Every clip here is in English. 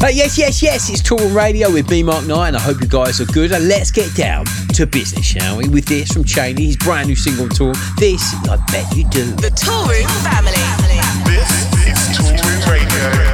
But yes, yes, yes, it's Toolroom Radio with B Mark Knight, and I hope you guys are good. And let's get down to business, shall we? With this from Chaney, his brand new single on tour. This, I bet you do. The Toolroom Family. This is Toolroom Radio.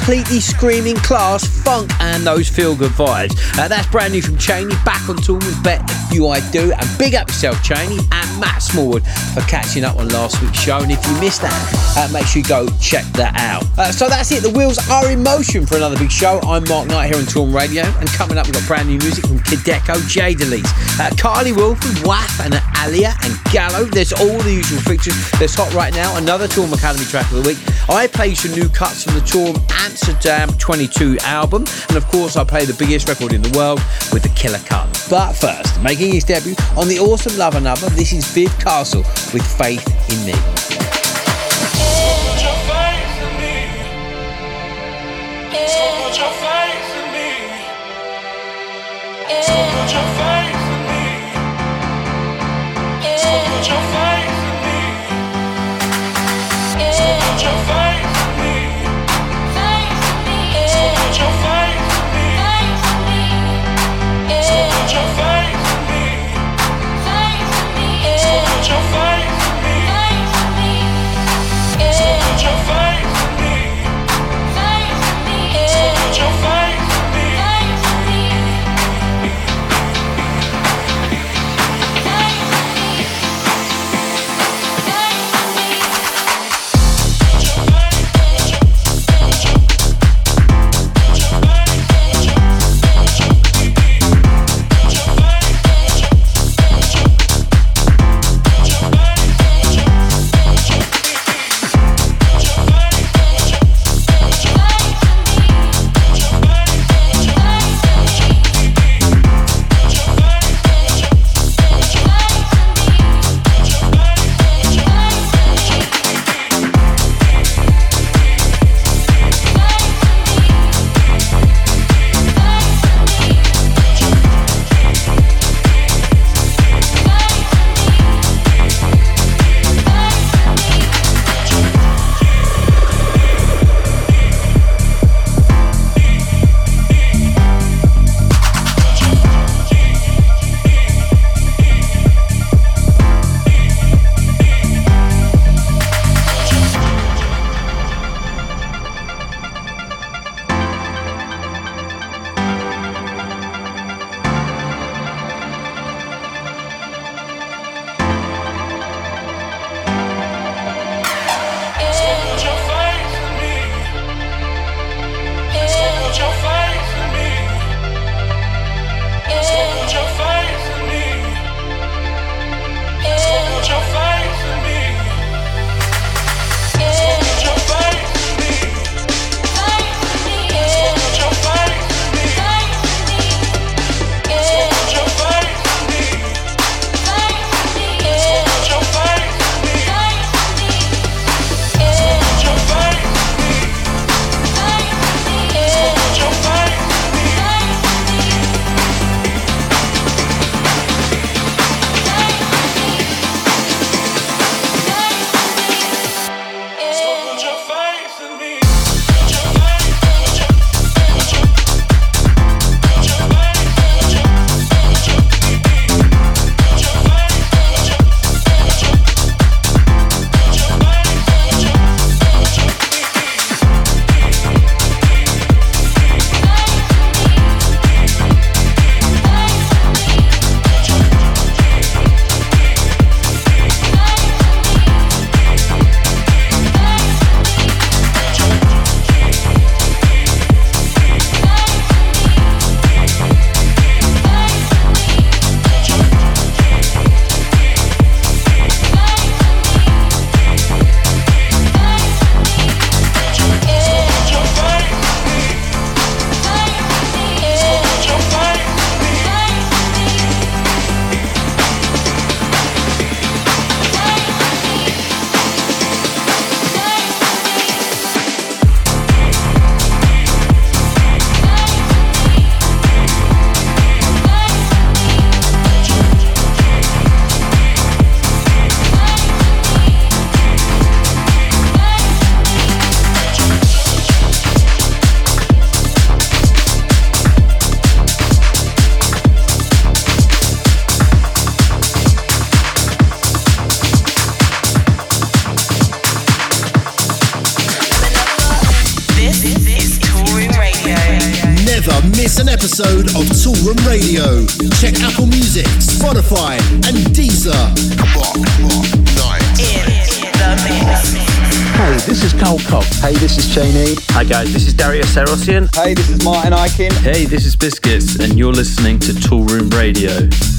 Completely screaming class, funk, and those feel good vibes. Uh, that's brand new from Chaney, back on tour with Bet You I Do. And big up yourself, Chaney, and Matt Smallwood for catching up on last week's show. And if you missed that, uh, make sure you go check that out. Uh, so that's it. The wheels are in motion for another big show. I'm Mark Knight here on Toolroom Radio. And coming up, we've got brand new music from Kideko, Jay de Lys, uh, Carly Wolf, wAFF, and Alaia, and Gallo. There's all the usual features. There's Hot Right Now, another Toolroom Academy track of the week. I play some new cuts from the Toolroom Amsterdam 22 album. And of course, I play the biggest record in the world with the Killer Cut. But first, making his debut on the awesome Love & Other, this is Viv Castle with Faith in Me. Put faith in me. So put your faith in me. So Sarosian. Hey, this is Martin Ikin. Hey, this is Biscits, and you're listening to Toolroom Radio.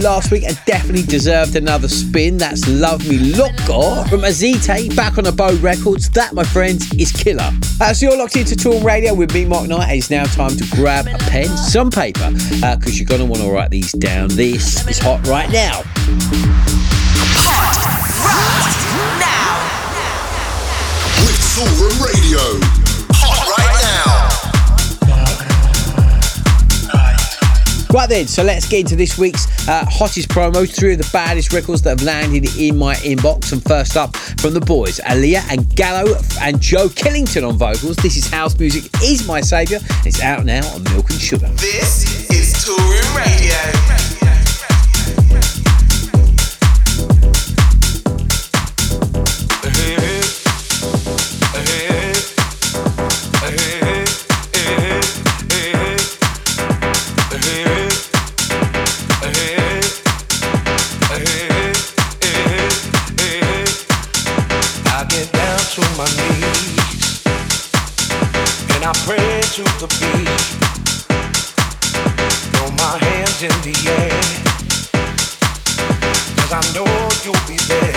Last week and definitely deserved another spin. That's Love Me Loco from AZETE, back on the ABODE Records. That, my friends, is killer. Uh, so you're locked into Toolroom Radio with me, Mark Knight. It's now time to grab a pen, some paper, because you're going to want to write these down. This is hot right now. Now. With Toolroom Radio. Right then, so let's get into this week's uh, hottest promos, three of the baddest records that have landed in my inbox. And first up from the boys, Alaia and Gallo and Joe Killington on vocals. This is House Music Is My Saviour. It's out now on Milk and Sugar. This is Toolroom Radio. And I pray to beat. Throw my hands in the air, cause I know you'll be there.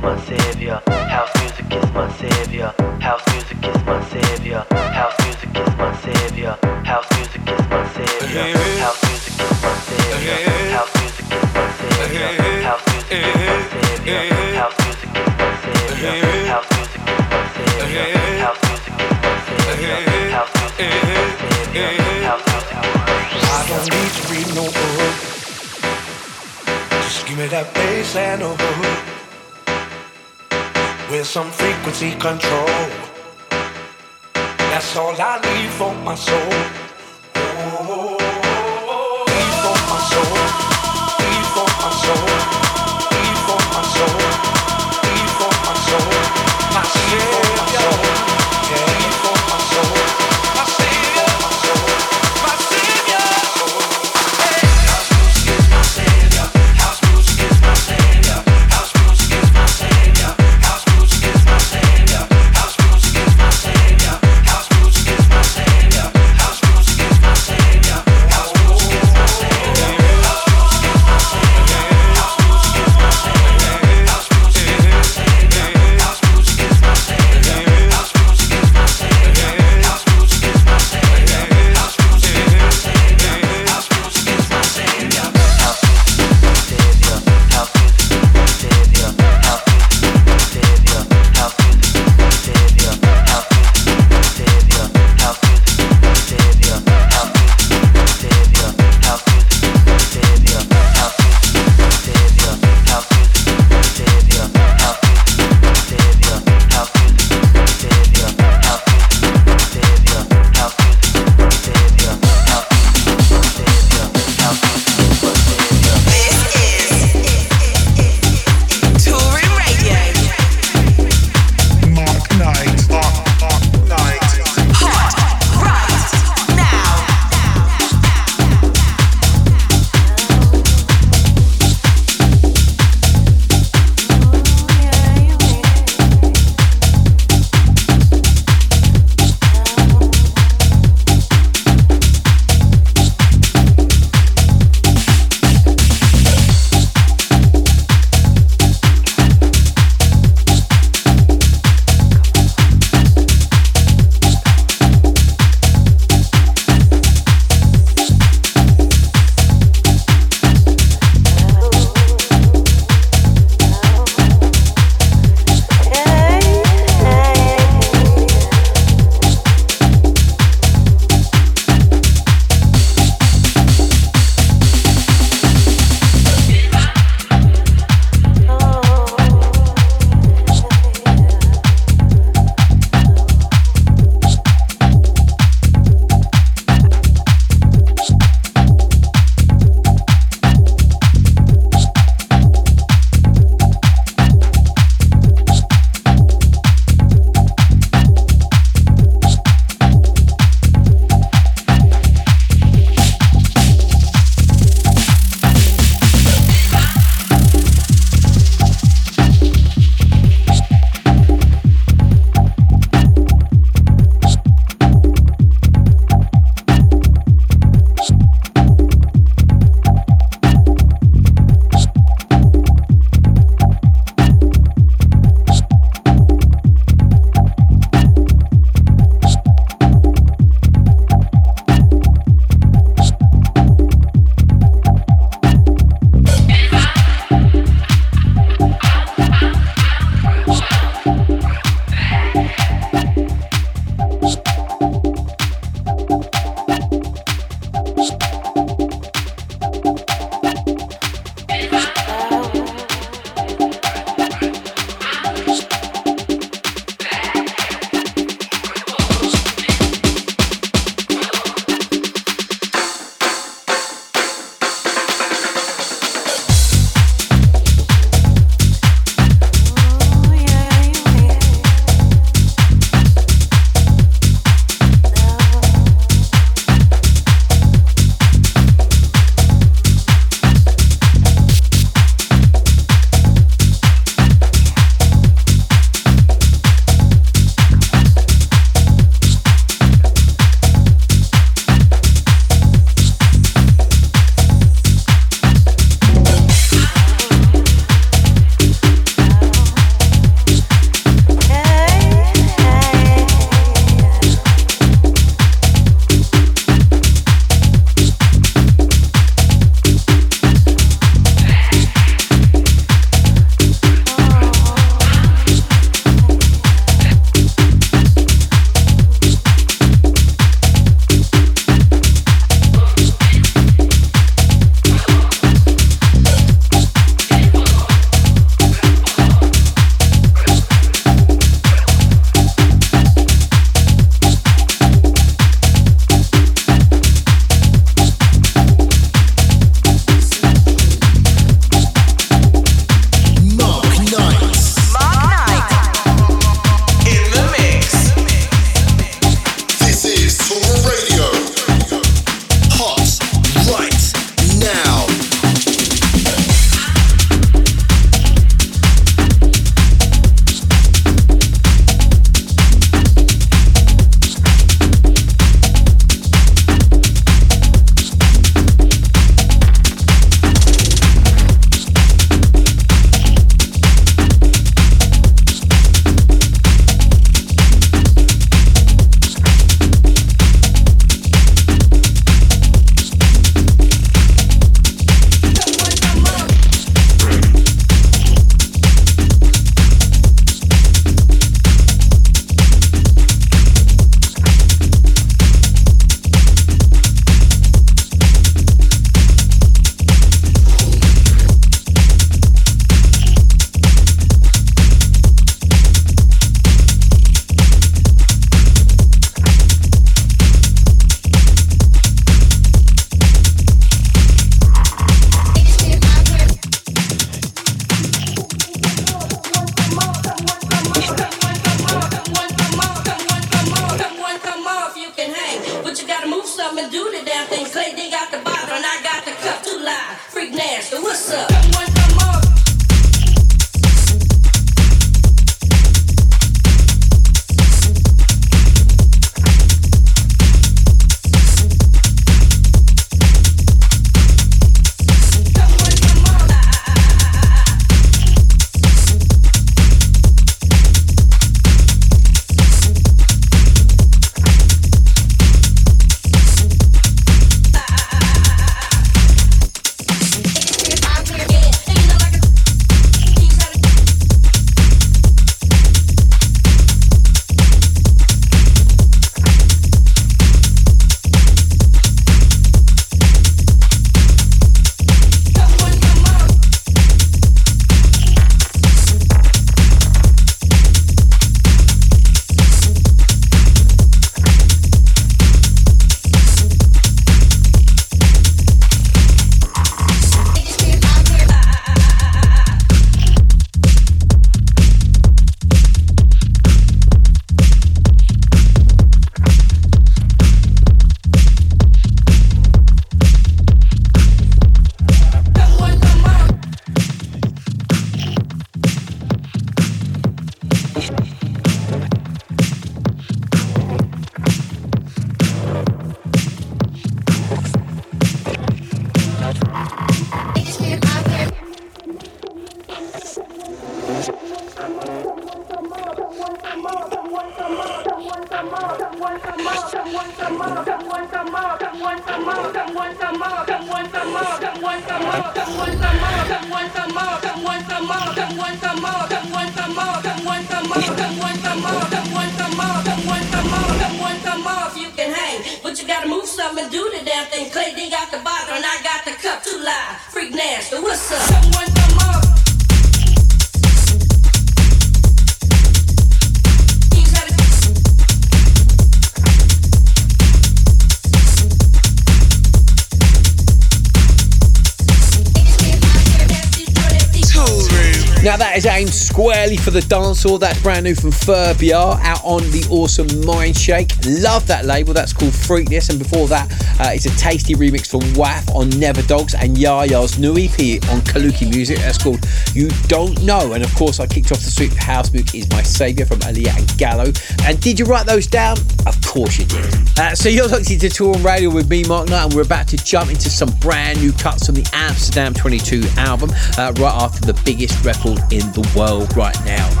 Dancehall. That's brand new from Fer BR out on the awesome Mindshake. Love that label. That's called Freakness. And before that, uh, it's a tasty remix from wAFF on Neverdogs and Yaya's new EP on Kaluki Musik. That's called You Don't Know. And of course, I kicked off the sweet House Mook is My Saviour from Alaia and Gallo. And did you write those down? Of course you did. Uh, so you're listening to Toolroom Radio with me, Mark Knight, and we're about to jump into some brand new cuts from the Amsterdam 22 album uh, right after the biggest record in the world right now.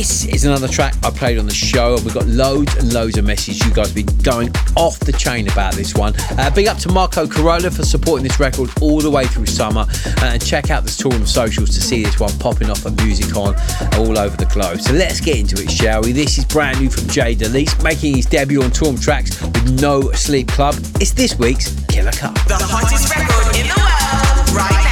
This is another track I played on the show, and we've got loads and loads of messages. You guys have been going off the chain about this one. Uh, big up to Marco Carola for supporting this record all the way through summer. Uh, and check out the Toolroom socials to see this one popping off of music on all over the globe. So let's get into it, shall we? This is brand new from Jay de Lys, making his debut on Toolroom Trax with No Sleep Club. It's this week's Killer Cut. The hottest record in the world right now.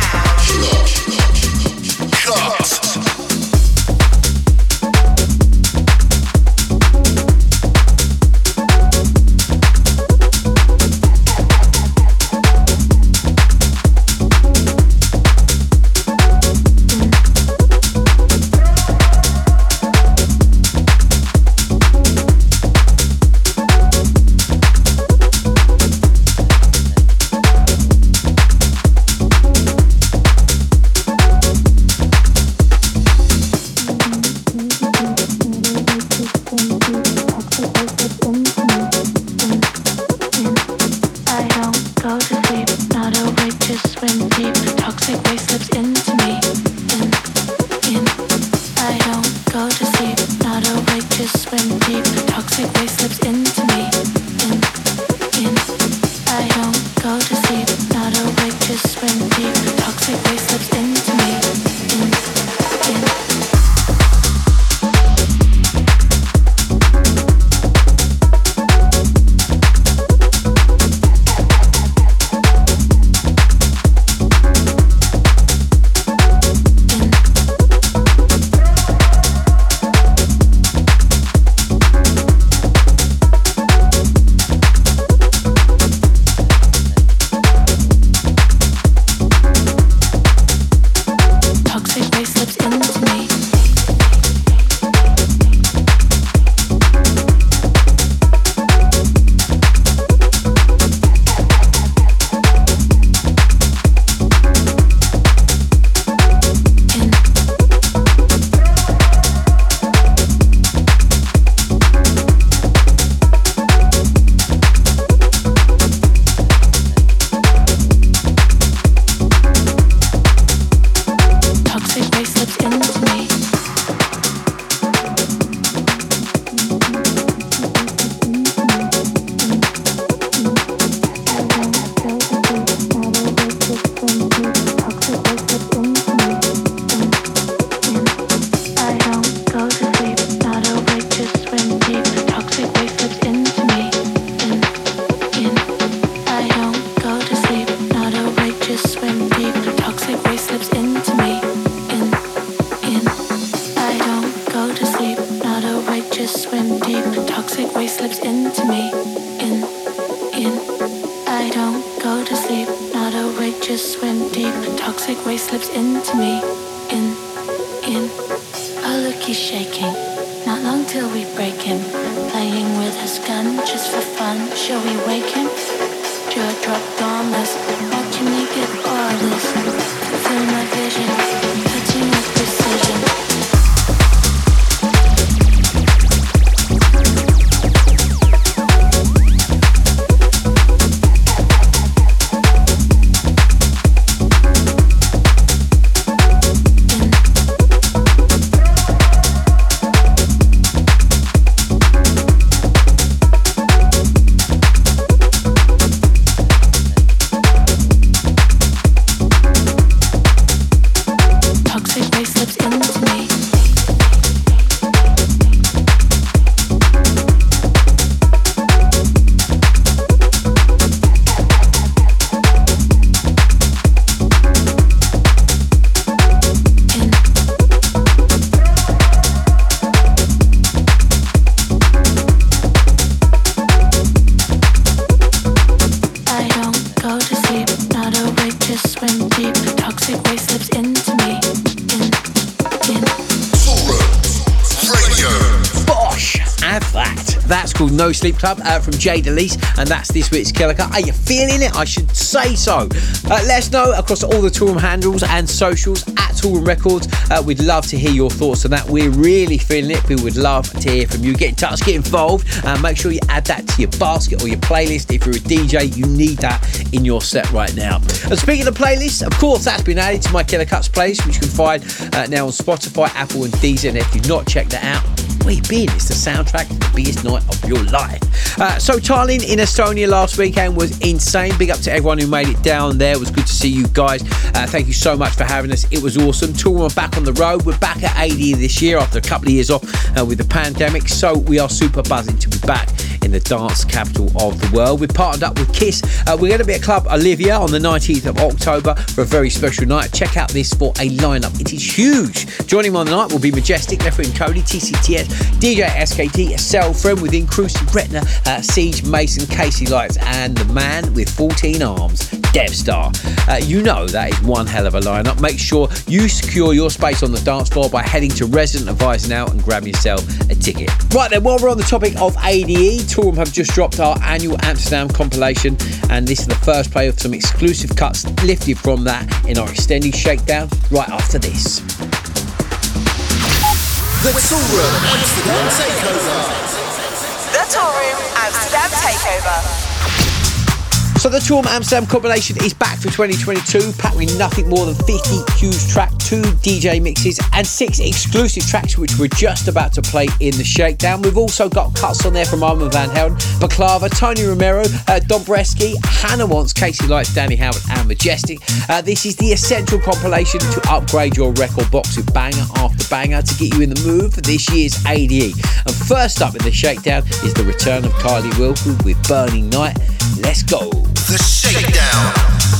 Sleep Club uh, from Jay de Lys, and that's this week's Killer Cut. Are you feeling it? I should say so. Uh, let us know across all the Toolroom handles and socials at Toolroom Records. Uh, we'd love to hear your thoughts on that. We're really feeling it. We would love to hear from you. Get in touch, get involved, and make sure you add that to your basket or your playlist. If you're a DJ, you need that in your set right now. And speaking of playlists, of course, that's been added to my Killer Cuts playlist, which you can find uh, now on Spotify, Apple, and Deezer. And if you've not checked that out, where you been? It's the soundtrack to the biggest night of your life. Uh, so Tallinn in Estonia last weekend was insane. Big up to everyone who made it down there. It was good to see you guys. Uh, thank you so much for having us. It was awesome. Tour back on the road. We're back at ADE this year after a couple of years off uh, with the pandemic. So we are super buzzing to be back in the dance capital of the world. We've partnered up with Kiss. Uh, we're going to be at Club Olivia on the 19th of October for a very special night. Check out this for a lineup. It is huge. Joining me on the night will be Majestic, Leffer and Cody, TCTS, DJ SKT, Cell Friend with Crucial Retina, uh, Siege, Mason, Casey Lights, and the man with 14 arms, Devstar. Uh, you know that is one hell of a lineup. Make sure you secure your space on the dance floor by heading to Resident Advisor now and grab yourself a ticket. Right then, while we're on the topic of ADE, Toolroom have just dropped our annual Amsterdam compilation, and this is the first play of some exclusive cuts lifted from that in our extended shakedown right after this. The Toolroom Amsterdam Takeover. The Toolroom Amsterdam Takeover. So the Toolroom Amsterdam compilation is back for 2022, packed with nothing more than 50 huge track, two DJ mixes, and six exclusive tracks which we're just about to play in the shakedown. We've also got cuts on there from Armand Van Helden, Baklava, Tony Romero, uh, Dombresky, Hannah Wants, Casey Lights, Danny Howard, and Majestic. Uh, this is the essential compilation to upgrade your record box with banger after banger to get you in the mood for this year's ADE. And first up in the shakedown is the return of Carly Wilford with Burning Night. Let's go. The Shakedown.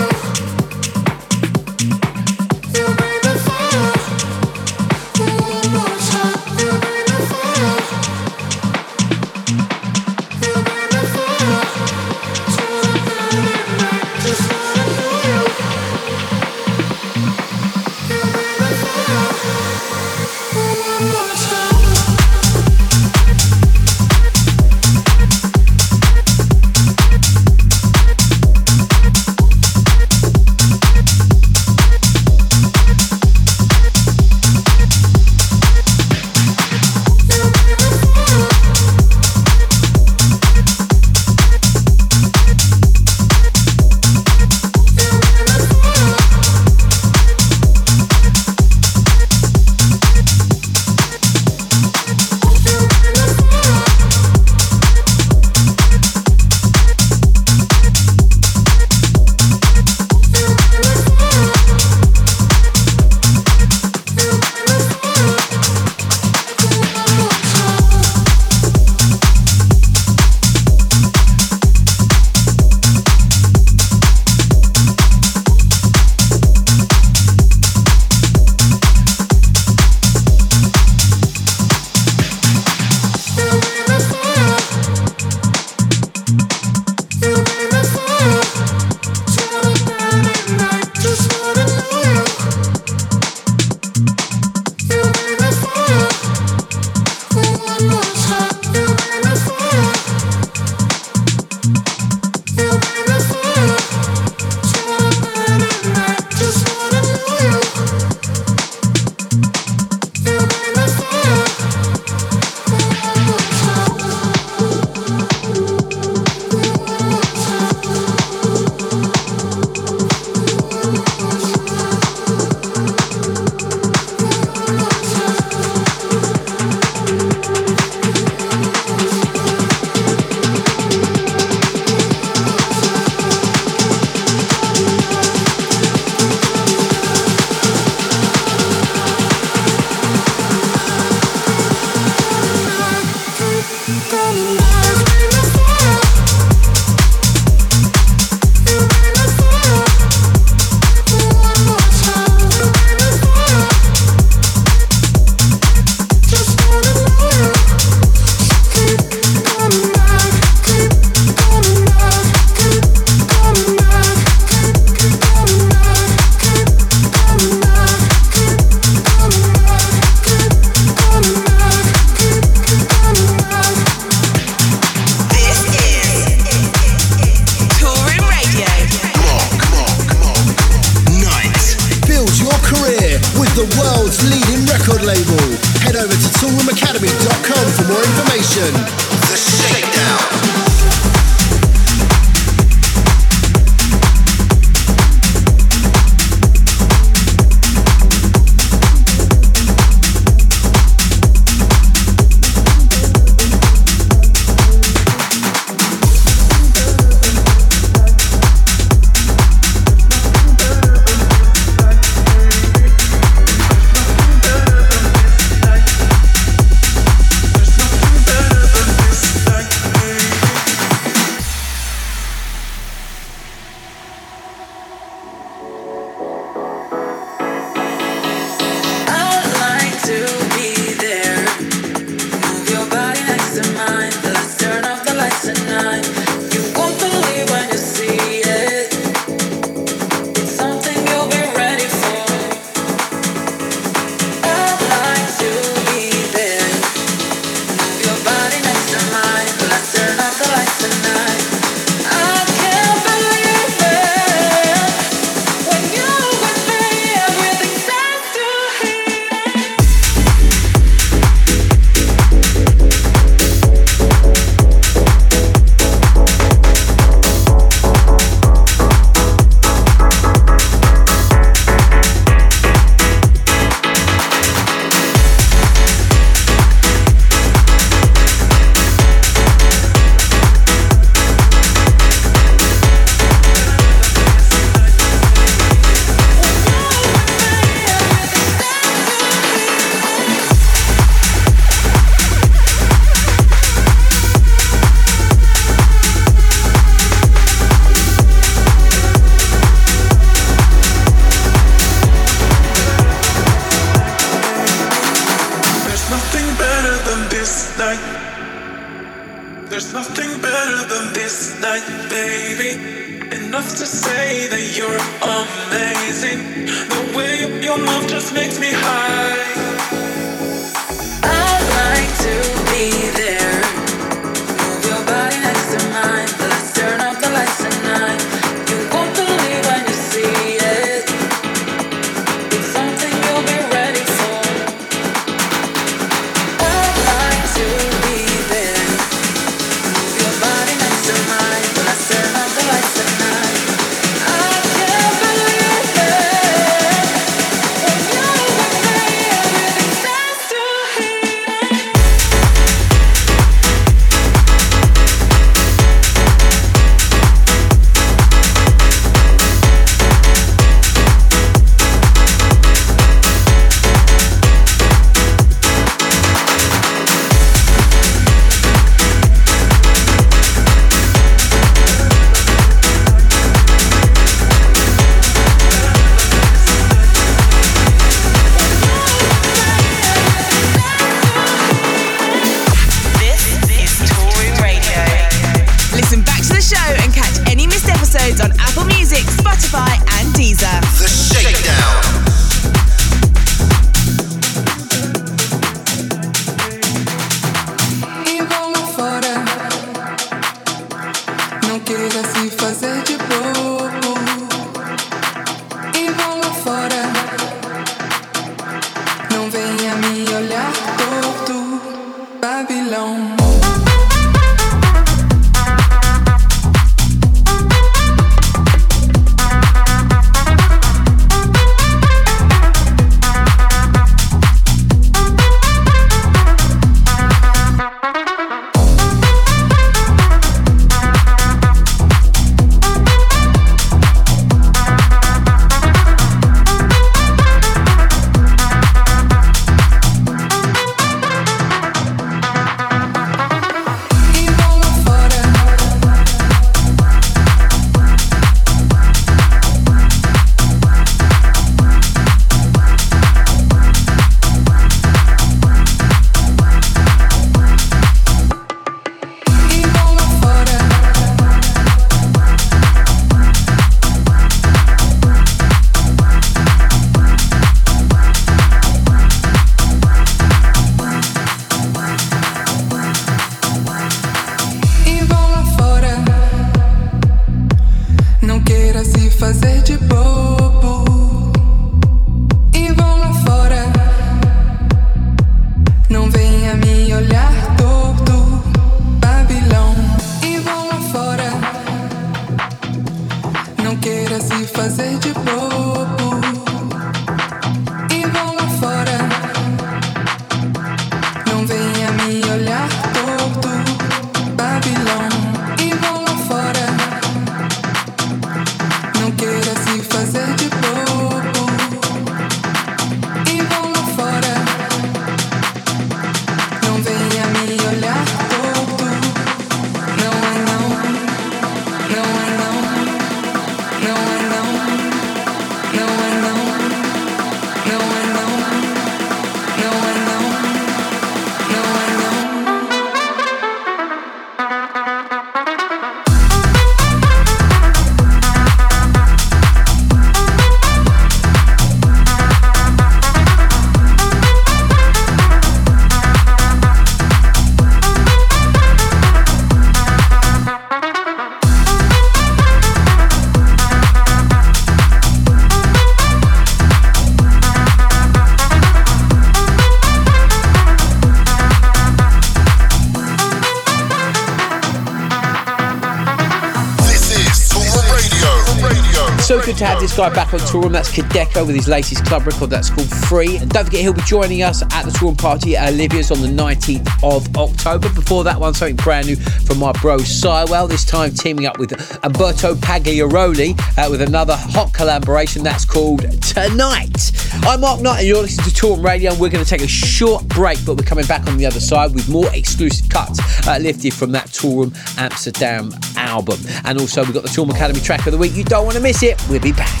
This guy back on tour, and that's Kideko with his latest club record that's called Free. And don't forget, he'll be joining us at the touring party at Olivia's on the 19th of October. Before that one, something brand new from my bro Siwell, this time teaming up with Umberto Pagliaroli uh, with another hot collaboration that's called Tonight. I'm Mark Knight, and you're listening to Toolroom Radio, and we're going to take a short break, but we're coming back on the other side with more exclusive cuts uh, lifted from that Toolroom Amsterdam album. And also, we've got the Toolroom Academy track of the week. You don't want to miss it. We'll be back.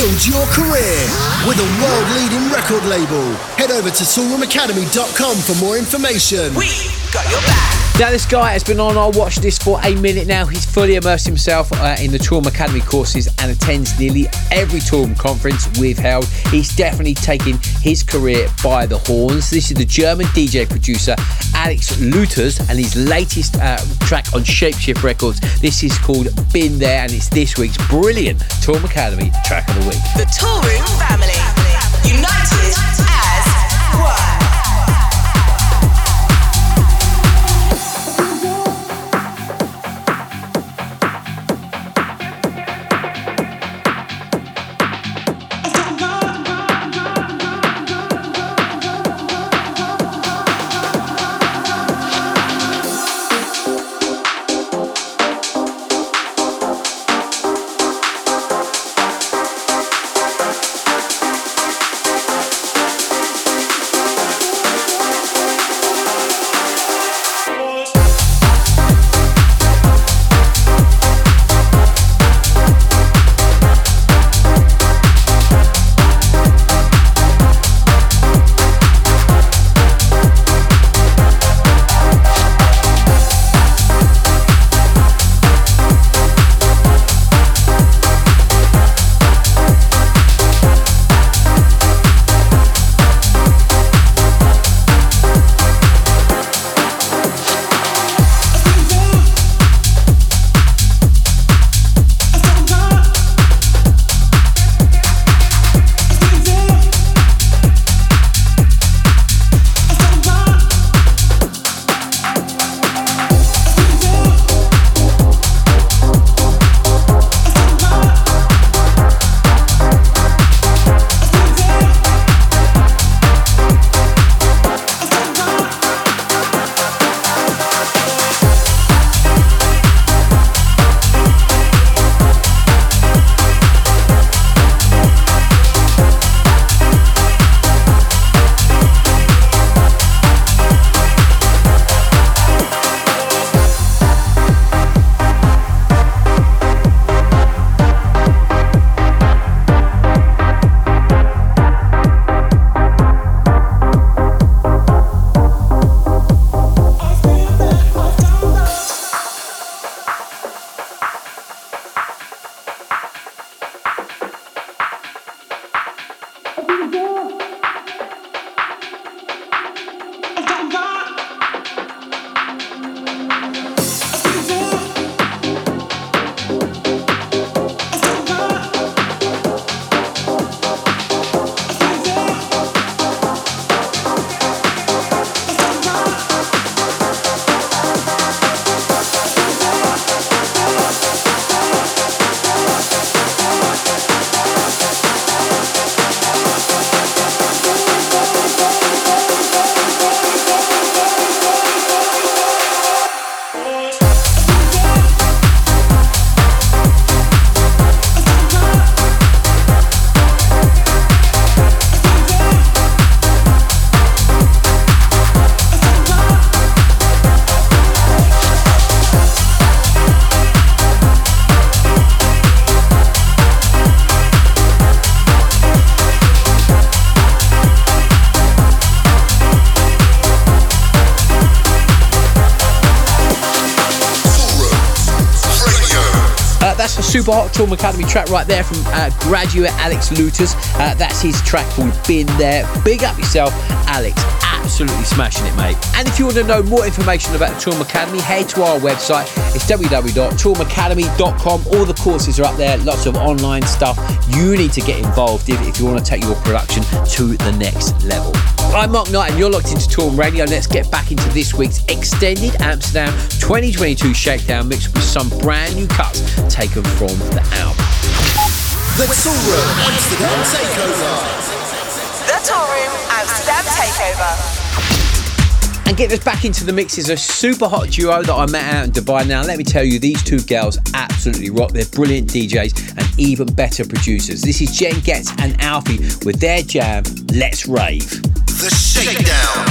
Build your career with a world leading record label. Head over to toolroomacademy.com for more information. We got your back. Now, this guy has been on our watch list for a minute now. He's fully immersed himself uh, in the Toolroom Academy courses and attends nearly every Toolroom conference we've held. He's definitely taking his career by the horns. This is the German DJ producer Alex Lauthals and his latest uh, track on Shapeshift Records. This is called Been There and it's this week's brilliant Toolroom Academy track of the week. The Toolroom family. United as one. Hot Academy track right there from uh, graduate Alex Lauthals. Uh, that's his track called Been There. Big up yourself, Alex. Absolutely smashing it, mate. And if you want to know more information about the Toolroom Academy, head to our website. It's www.toolroomacademy.com. All the courses are up there, lots of online stuff you need to get involved in if you want to take your production to the next level. I'm Mark Knight and you're locked into Toolroom Radio. Let's get back into this week's extended Amsterdam 2022 Shakedown mix with some brand new cuts taken from the album. The Toolroom Amsterdam Takeover. The Toolroom Amsterdam Takeover. And get us back into the mix is a super hot duo that I met out in Dubai. Now, let me tell you, these two girls absolutely rock. They're brilliant DJs and even better producers. This is Jenn Getz and Alfie with their jam, Let's Rave. Shakedown.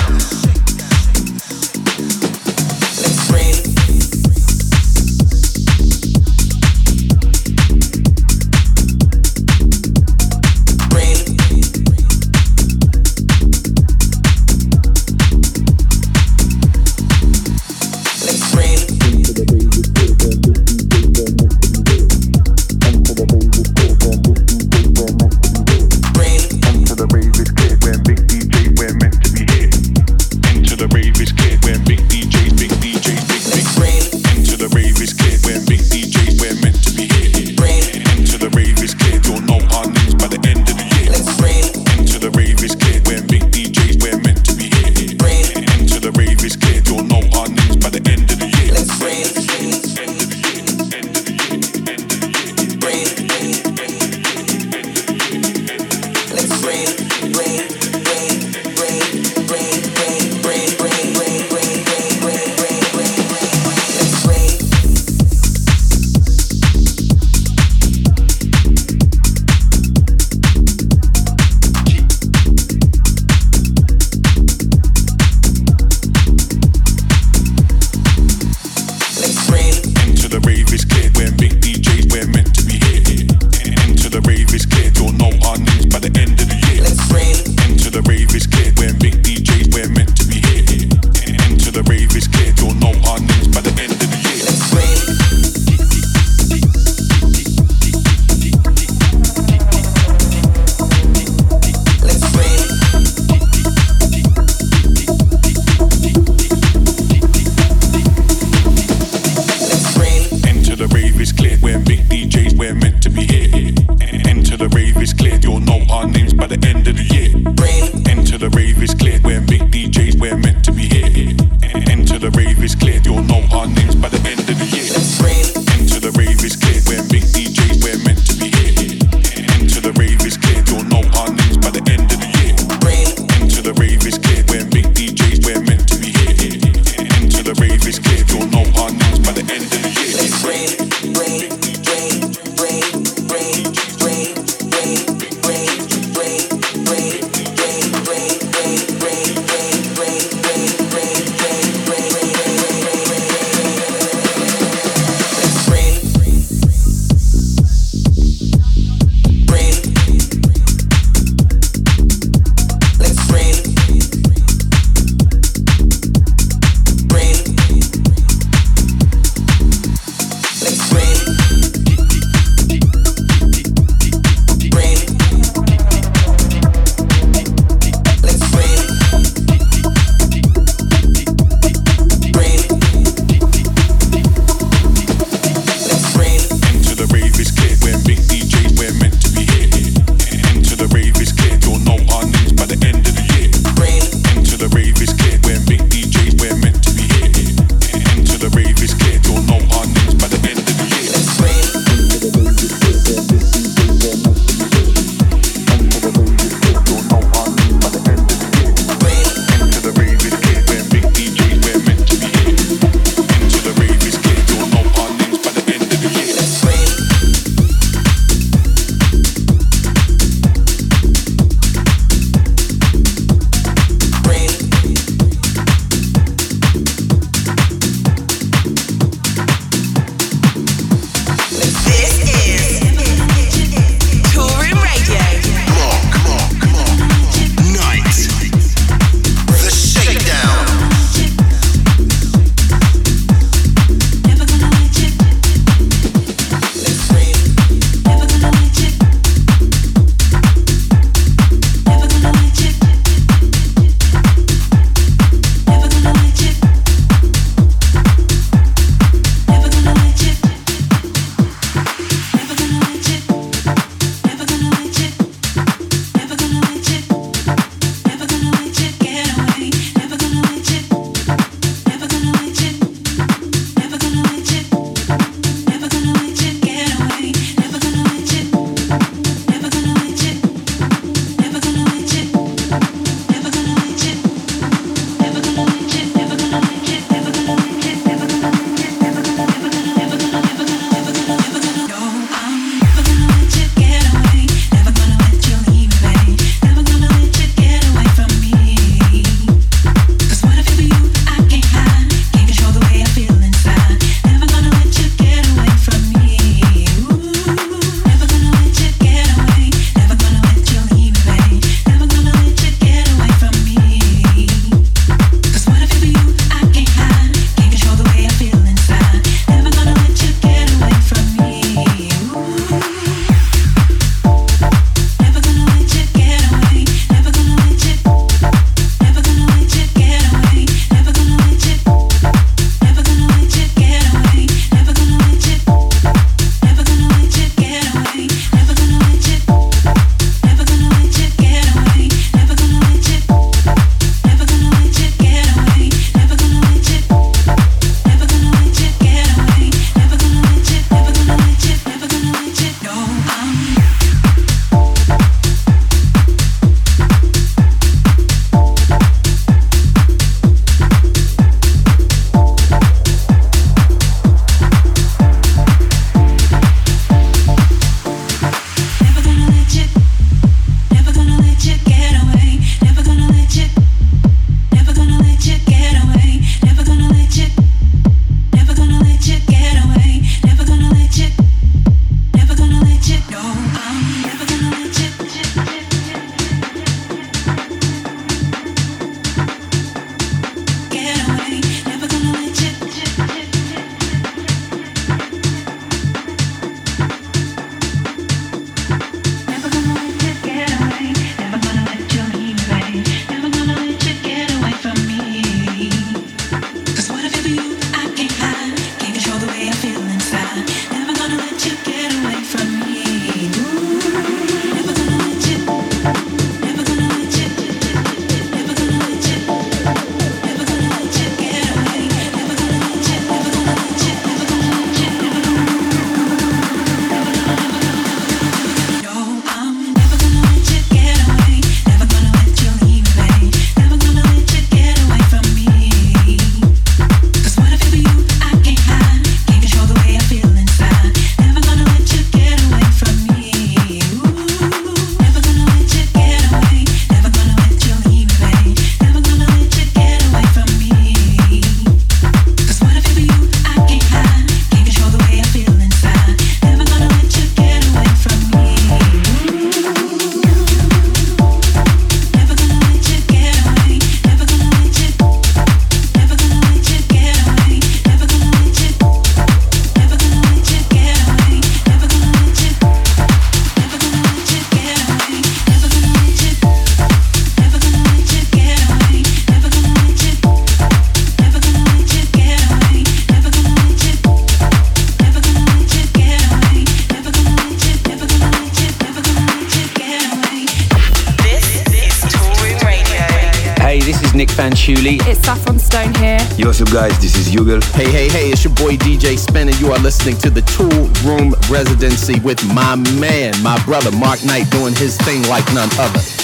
What's up, guys? This is Yugal. Hey, hey, hey, it's your boy DJ Spin, and you are listening to the Tool Room Residency with my man, my brother Mark Knight, doing his thing like none other.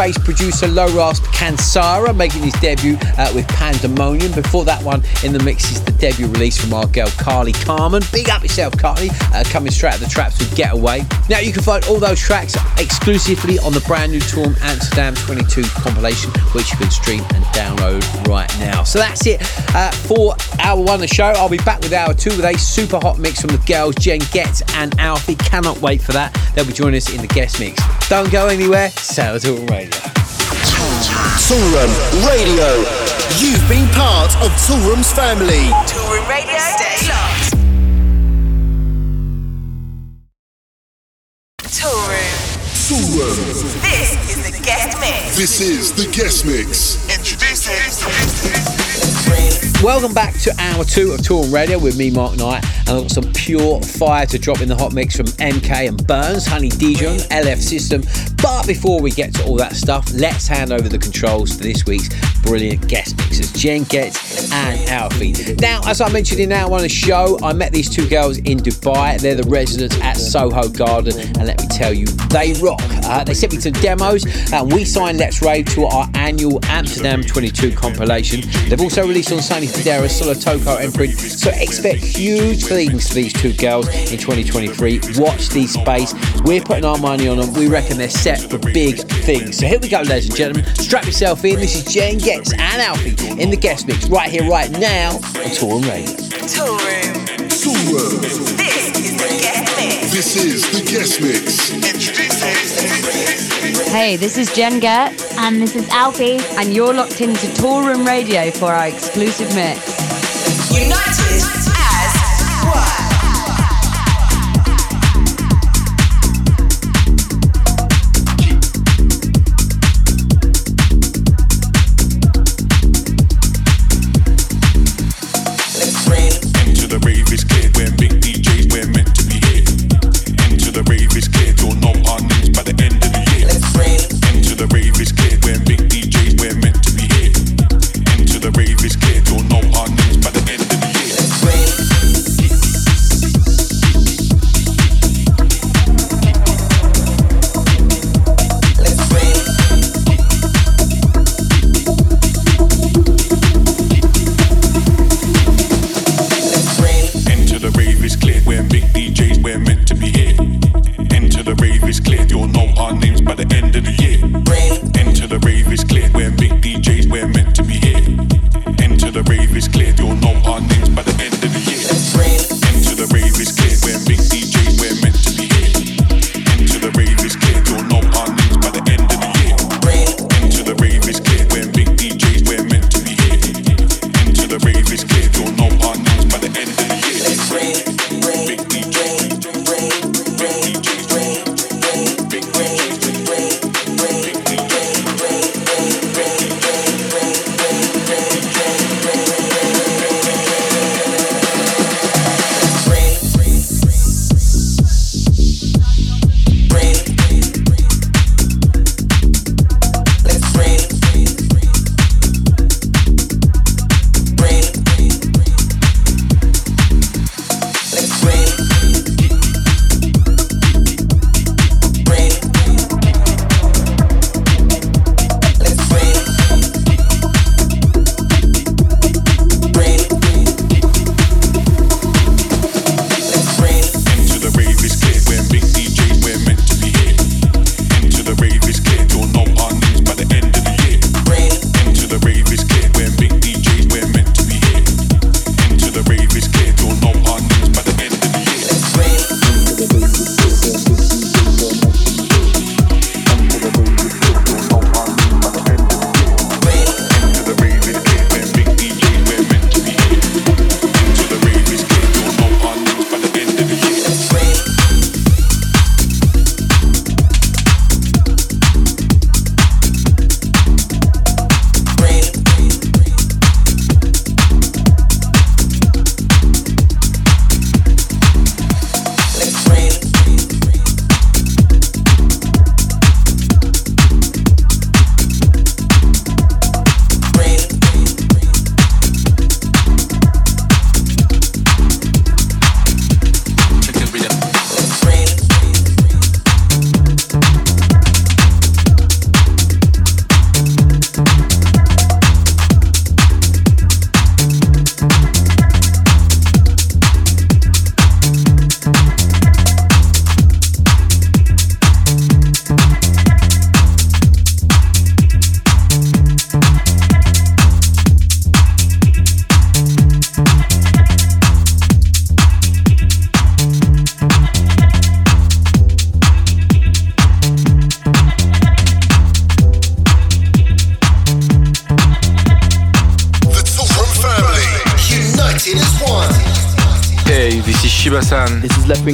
Producer Lohrasp Kansara making his debut uh, with Pandemonium. Before that one in the mix is the debut release from our girl Carly Carmen. Big up yourself, Carly, uh, coming straight out the traps with Getaway. Now you can find all those tracks exclusively on the brand new Toolroom Amsterdam 22 compilation, which you can stream and download right now. So that's it uh, for hour one of the show. I'll be back with hour two with a super hot mix from the girls Jenn Getz and Alfie. Cannot wait for that. They'll be joining us in the guest mix. Don't go anywhere. Sour Toolroom Radio. Toolroom Radio. You've been part of Toolroom's family. Toolroom Radio. Stay locked. Toolroom. Toolroom. This is the guest mix. This is the guest mix. Introducing. Welcome back to hour two of Toolroom Radio with me, Mark Knight, and I've got some pure fire to drop in the hot mix from MK and Burns, Honey Dijon, LF System. But before we get to all that stuff, let's hand over the controls to this week's brilliant guest mixers, Jenn and Alfie. Now, as I mentioned in our one of the show, I met these two girls in Dubai. They're the residents at Soho Garden, and let me tell you, they rock. Uh, they sent me some demos, and we signed Let's Rave to our annual Amsterdam 22 compilation. They've also released on Sonny Fodera, Solotoko imprint, so expect huge things for these two girls in 2023. Watch these space. We're putting our money on them. We reckon they're set for big things. So here we go, ladies and gentlemen. Strap yourself in. This is Jenn Getz and Alfie in the guest mix right here, right now on Toolroom Radio. Toolroom. Tool Room. This is the guest. This is the guest mix. Hey, this is Jenn Getz. And this is Alfie. And you're locked into Toolroom Radio for our exclusive mix. United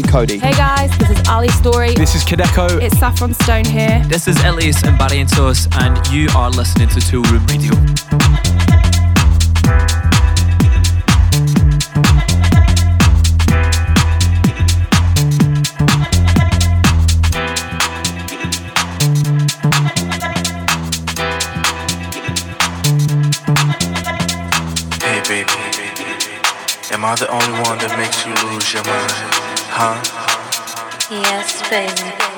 been Cody. Hey guys, this is Ali Story. This is Kideko. It's Saffron Stone here. This is Elias and Barry and you are listening to Toolroom Radio. Hey baby, am I the only one that makes you lose your mind? Huh? Yes, baby.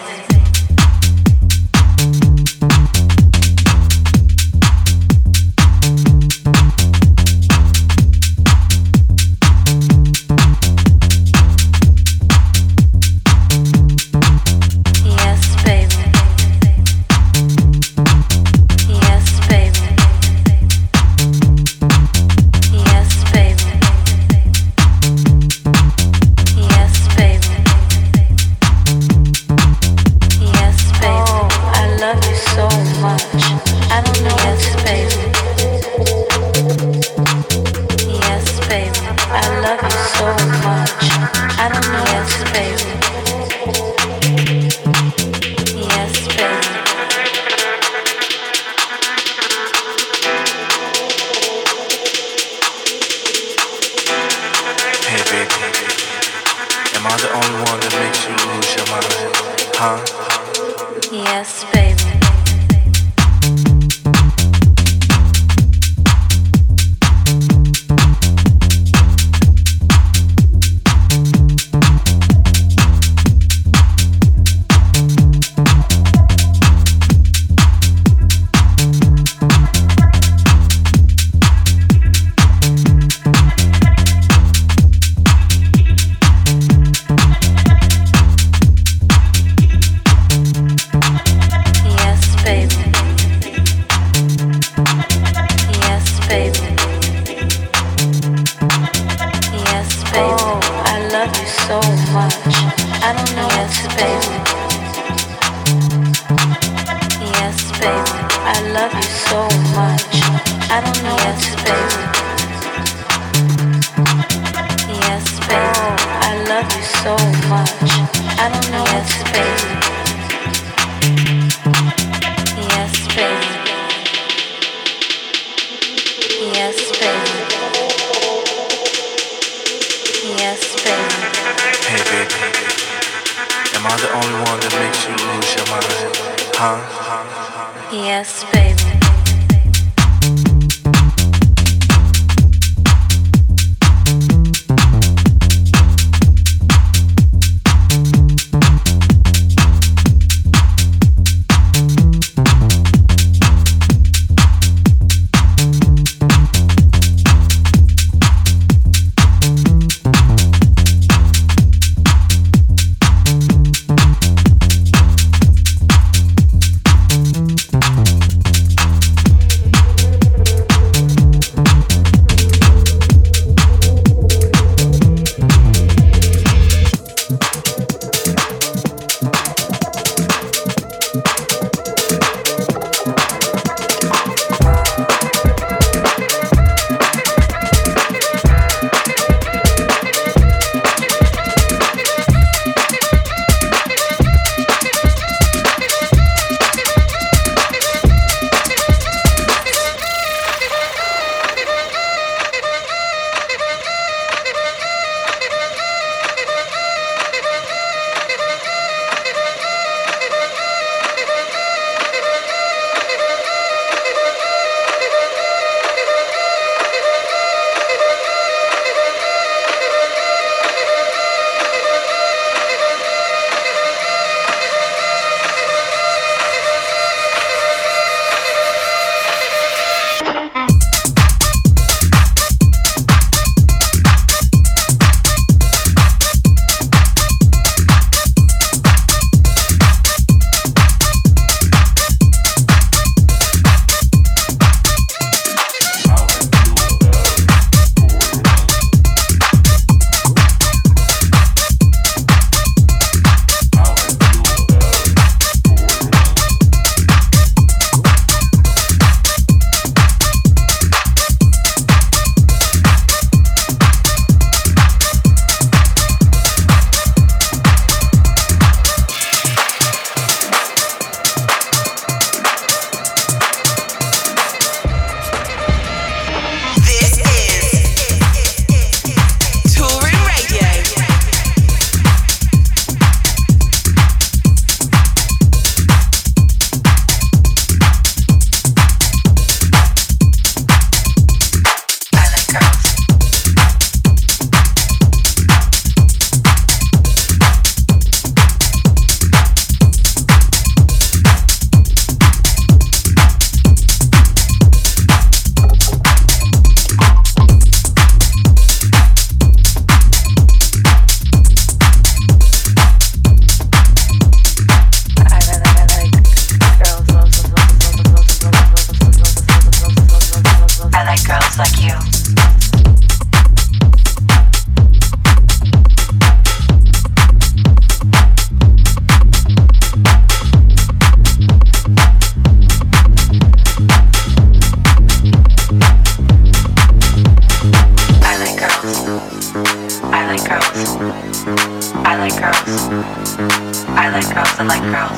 Yes, baby.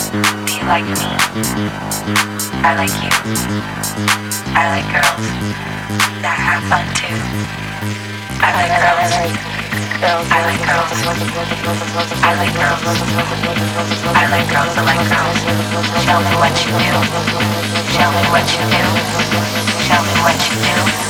Do you like me? I like you. I like girls that have fun too. I like girls. I like girls. I like girls. I like girls that like girls. Tell me what you do. Tell me what you do. Tell me what you do.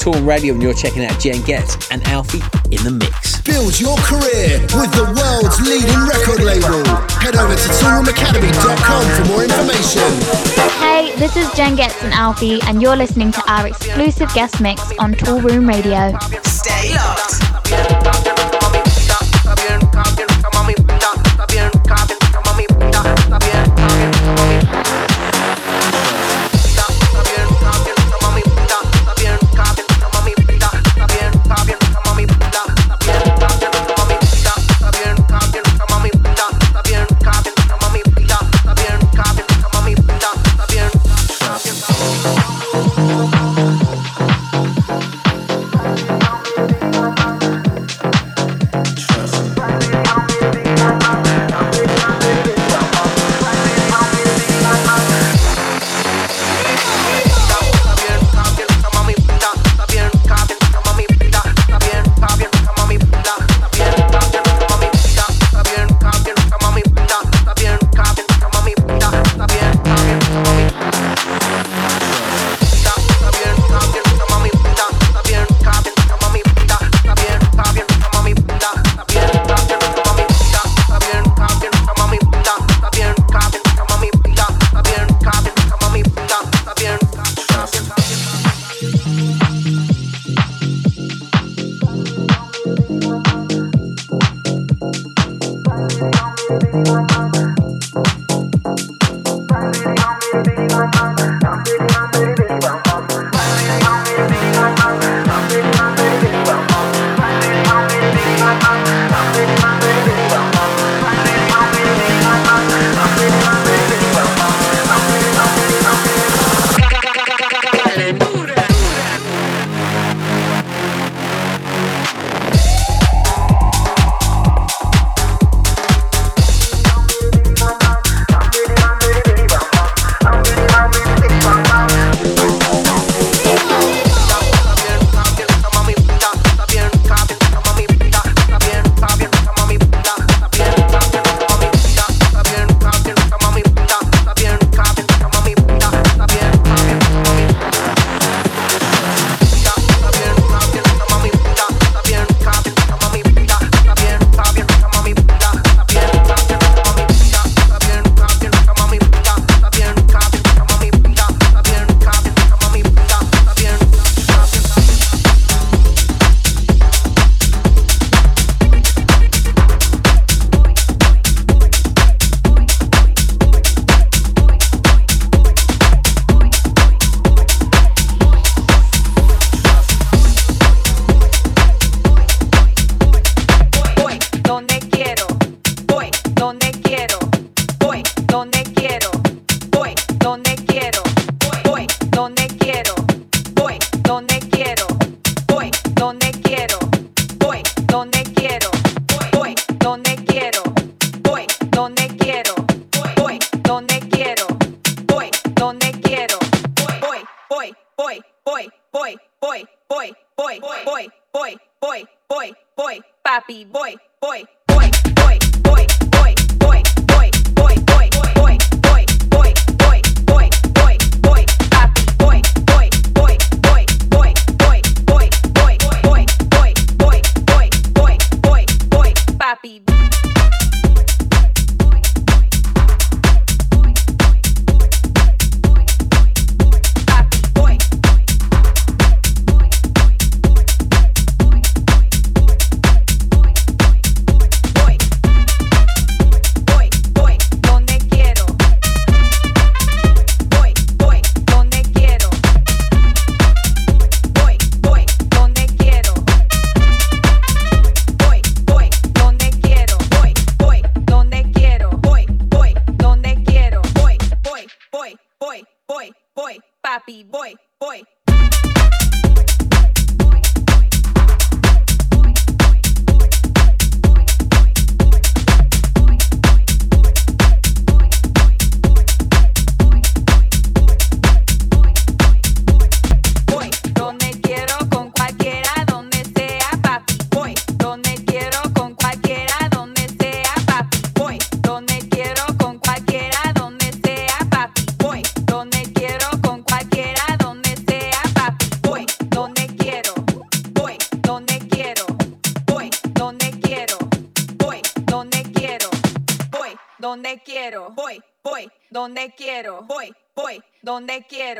Into the sounds of Toolroom Radio, and you're checking out Jenn Getz and Alfie in the mix. Build your career with the world's leading record label. Head over to toolroomacademy.com for more information. Hey, this is Jenn Getz and Alfie, and you're listening to our exclusive guest mix on Toolroom Radio.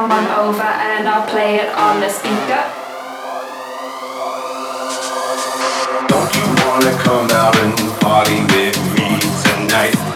come on over, and I'll play it on the speaker. Don't you wanna come out and party with me tonight?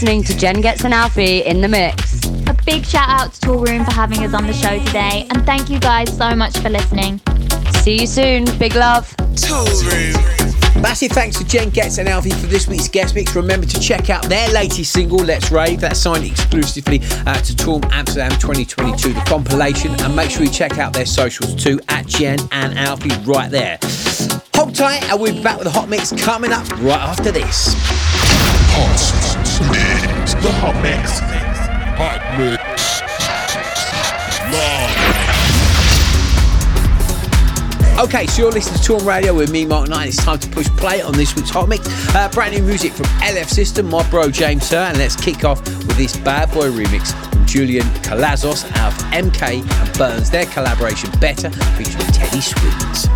Listening to Jenn Getz an Alfie in the mix. A big shout out to Toolroom for having us on the show today, and thank you guys so much for listening. See you soon. Big love. Tool Room. Massive thanks to Jenn Getz and Alfie for this week's guest mix. Remember to check out their latest single, Let's Rave. That's signed exclusively uh, to Toolroom Amsterdam 2022, the compilation. And make sure you check out their socials too, at Jenn and Alfie right there. Hold tight, and we'll be back with a hot mix coming up right after this. The hot mix. Hot mix. Okay, so you're listening to Toolroom Radio with me, Mark Knight. It's time to push play on this week's Hot Mix. Uh, brand new music from LF System, my bro James Sir, and let's kick off with this Bad Boy remix from Julian Calazos out of MK and Burns. Their collaboration Better featuring Teddy Swims.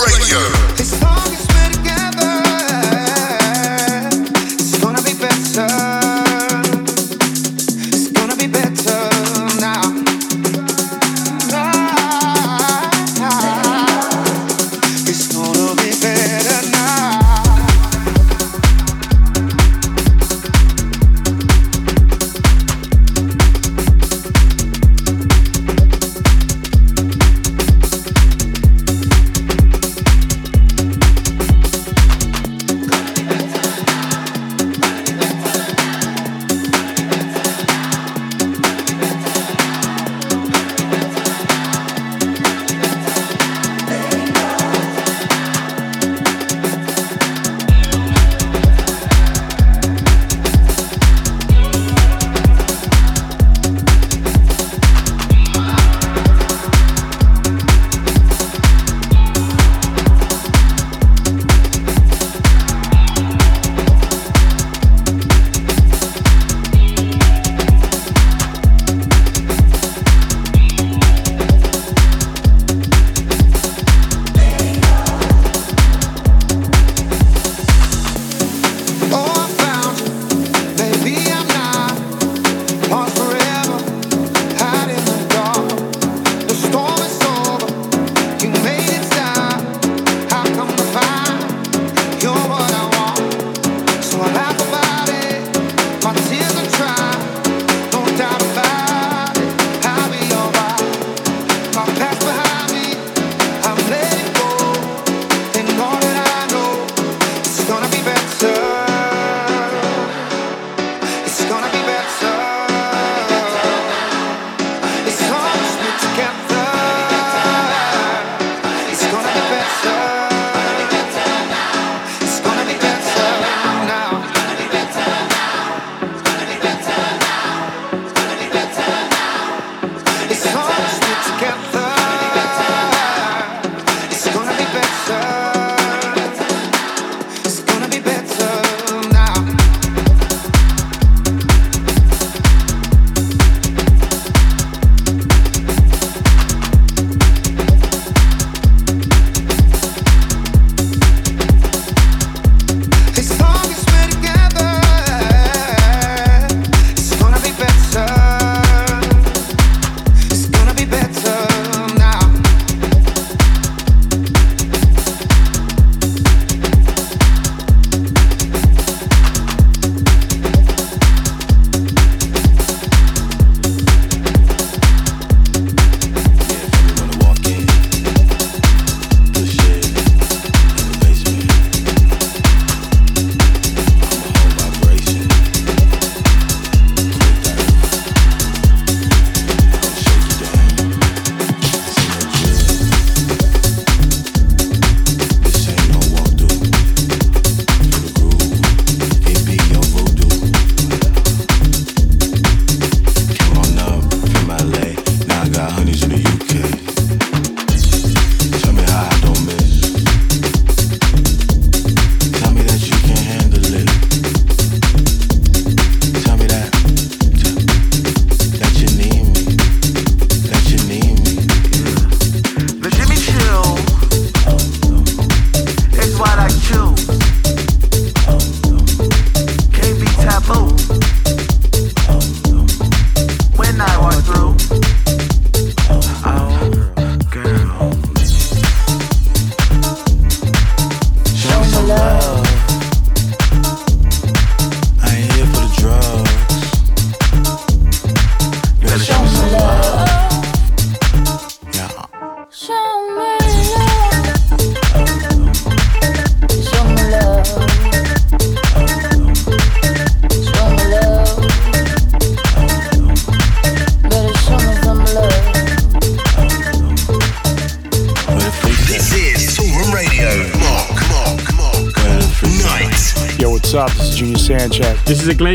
Radio.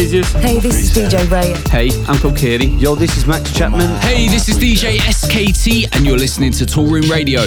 Iglesias. Hey, this is DJ Ray. Hey, Uncle Kiri. Yo, this is Max Chapman. Hey, this is DJ SKT, and you're listening to Toolroom Radio.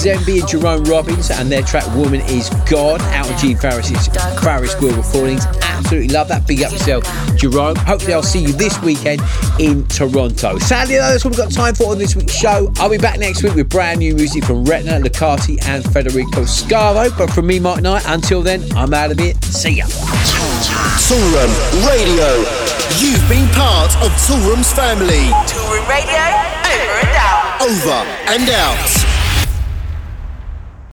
Show. That's Zemby and Jerome Robbins and their track Woman Is God out on Gene Farris's Farris Wheel Recordings. Absolutely love that. Big up yourself, Jerome. Hopefully, I'll see you this weekend in Toronto. Sadly, though, that's what we've got time for on this week's show. I'll be back next week with brand new music from Retna, Lucati, and Federico Scavo. But from me, Mark Knight, until then, I'm out of here. See ya. Toolroom Radio. You've been part of Toolroom's family. Toolroom Radio, over and out. Over and out.